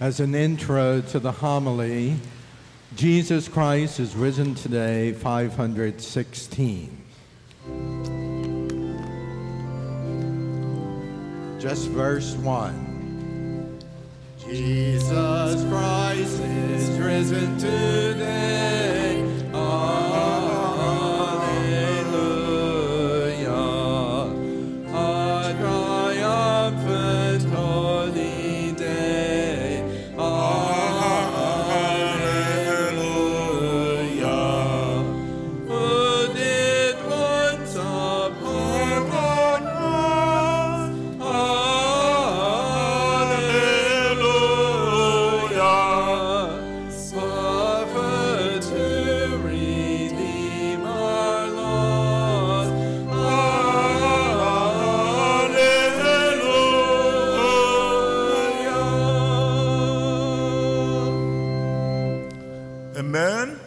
As an intro to the homily, Jesus Christ is risen today, 516. Just verse 1. Jesus Christ is risen today. Amen.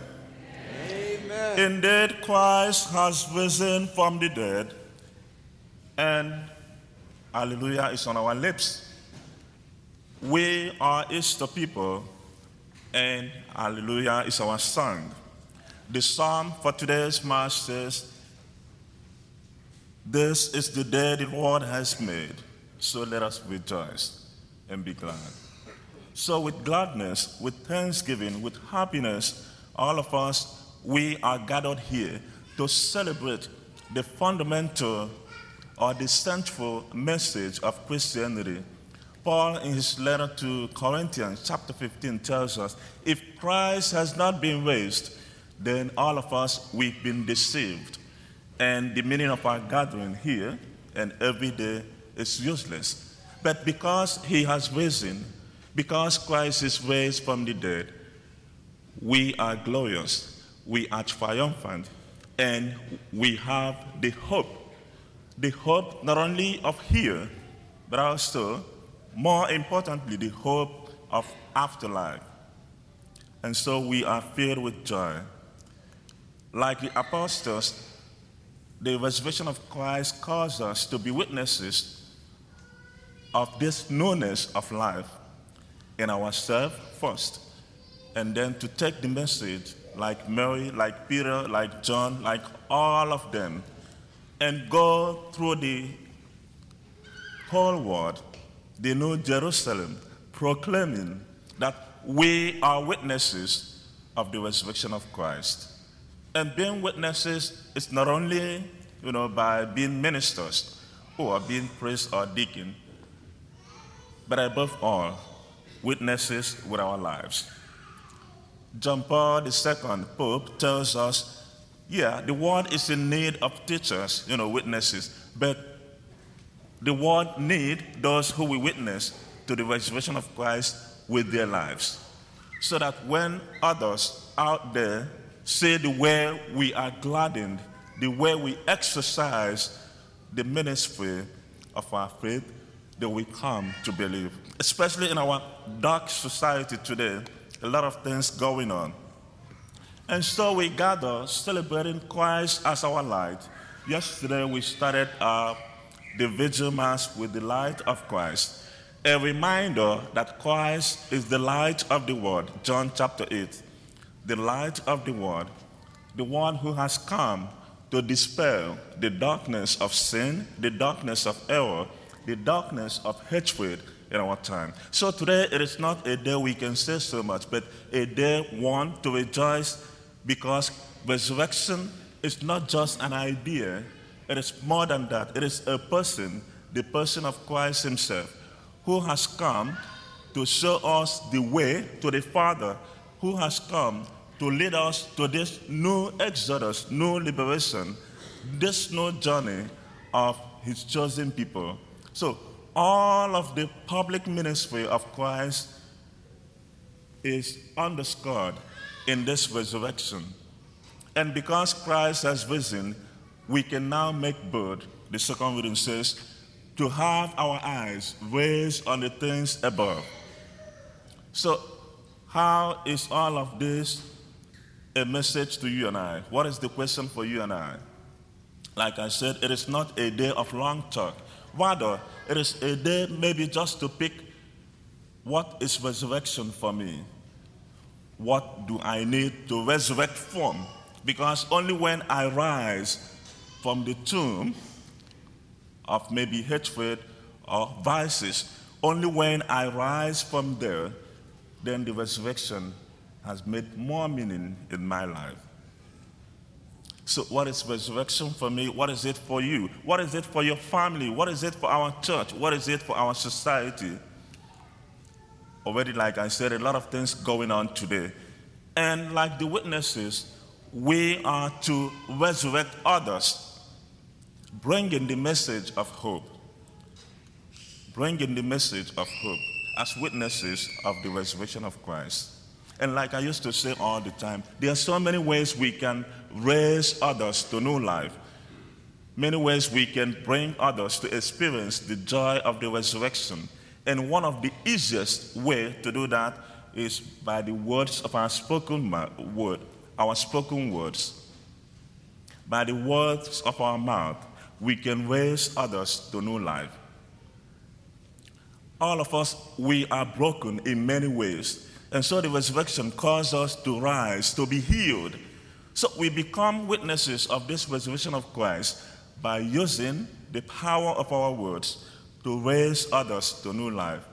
Indeed, Christ has risen from the dead, and Hallelujah is on our lips. We are Easter people, and Hallelujah is our song. The psalm for today's Mass says, This is the day the Lord has made, so let us rejoice and be glad. So, with gladness, with thanksgiving, with happiness, all of us, we are gathered here to celebrate the fundamental or the central message of Christianity. Paul, in his letter to Corinthians, chapter 15, tells us if Christ has not been raised, then all of us, we've been deceived. And the meaning of our gathering here and every day is useless. But because he has risen, because Christ is raised from the dead, we are glorious, we are triumphant, and we have the hope. The hope not only of here, but also, more importantly, the hope of afterlife. And so we are filled with joy. Like the apostles, the resurrection of Christ calls us to be witnesses of this newness of life in ourselves first, and then to take the message like Mary, like Peter, like John, like all of them, and go through the whole world, the New Jerusalem, proclaiming that we are witnesses of the resurrection of Christ. And being witnesses is not only, you know, by being ministers or being priest or deacon, but above all, witnesses with our lives. John Paul II, Pope, tells us, yeah, the world is in need of teachers, you know, witnesses, but the world need those who will witness to the resurrection of Christ with their lives. So that when others out there see the way we are gladdened, the way we exercise the ministry of our faith, they will come to believe. Especially in our dark society today, a lot of things going on. And so we gather celebrating Christ as our light. Yesterday we started uh, the vigil mass with the light of Christ, a reminder that Christ is the light of the world. John chapter 8, the light of the world, the one who has come to dispel the darkness of sin, the darkness of error, the darkness of hatred in our time. So today it is not a day we can say so much, but a day one to rejoice because resurrection is not just an idea, it is more than that. It is a person, the person of Christ Himself, who has come to show us the way to the Father, who has come to lead us to this new exodus, new liberation, this new journey of His chosen people. So, all of the public ministry of Christ is underscored in this resurrection. And because Christ has risen, we can now make bold, the second reading says, to have our eyes raised on the things above. So, how is all of this a message to you and I? What is the question for you and I? Like I said, it is not a day of long talk. Rather, it is a day maybe just to pick What is resurrection for me? What do I need to resurrect from? Because only when I rise from the tomb of maybe hatred or vices, only when I rise from there, then the resurrection has made more meaning in my life. So, what is resurrection for me? What is it for you? What is it for your family? What is it for our church? What is it for our society? Already, like I said, a lot of things going on today. And like the witnesses, we are to resurrect others, bringing the message of hope. Bringing the message of hope as witnesses of the resurrection of Christ. And like I used to say all the time, there are so many ways we can raise others to new life. Many ways we can bring others to experience the joy of the resurrection. And one of the easiest way to do that is by the words of our spoken word, our spoken words. By the words of our mouth, we can raise others to new life. All of us, we are broken in many ways. And so the resurrection calls us to rise, to be healed. So we become witnesses of this resurrection of Christ by using the power of our words to raise others to new life.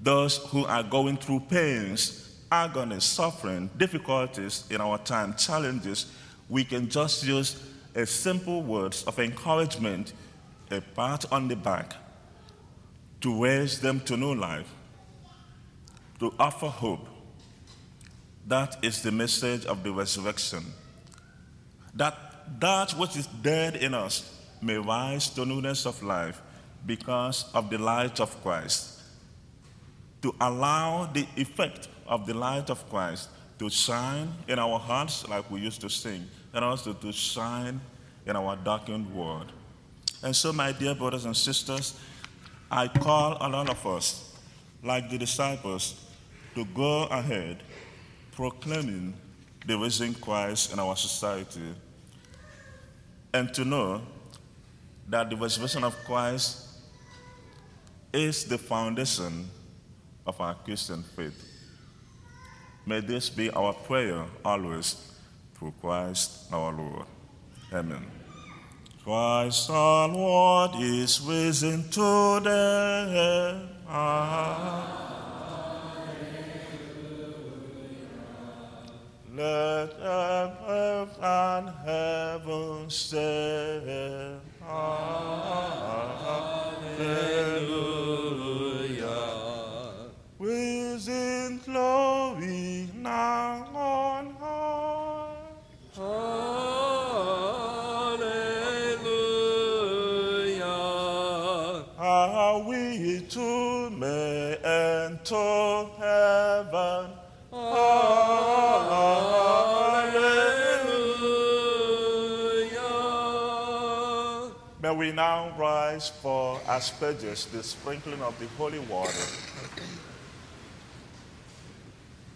Those who are going through pains, agony, suffering, difficulties in our time, challenges, we can just use a simple words of encouragement, a pat on the back, to raise them to new life, to offer hope. That is the message of the resurrection. That that which is dead in us may rise to newness of life because of the light of Christ. To allow the effect of the light of Christ to shine in our hearts, like we used to sing, and also to shine in our darkened world. And so, my dear brothers and sisters, I call on all of us, like the disciples, to go ahead proclaiming the risen Christ in our society and to know that the resurrection of Christ is the foundation of our Christian faith. May this be our prayer always through Christ our Lord. Amen. Christ our Lord is risen today. Let Hallelujah. Risen glory now on high. Hallelujah. How we too may enter heaven. Hallelujah. May we now rise for asperges, the sprinkling of the holy water.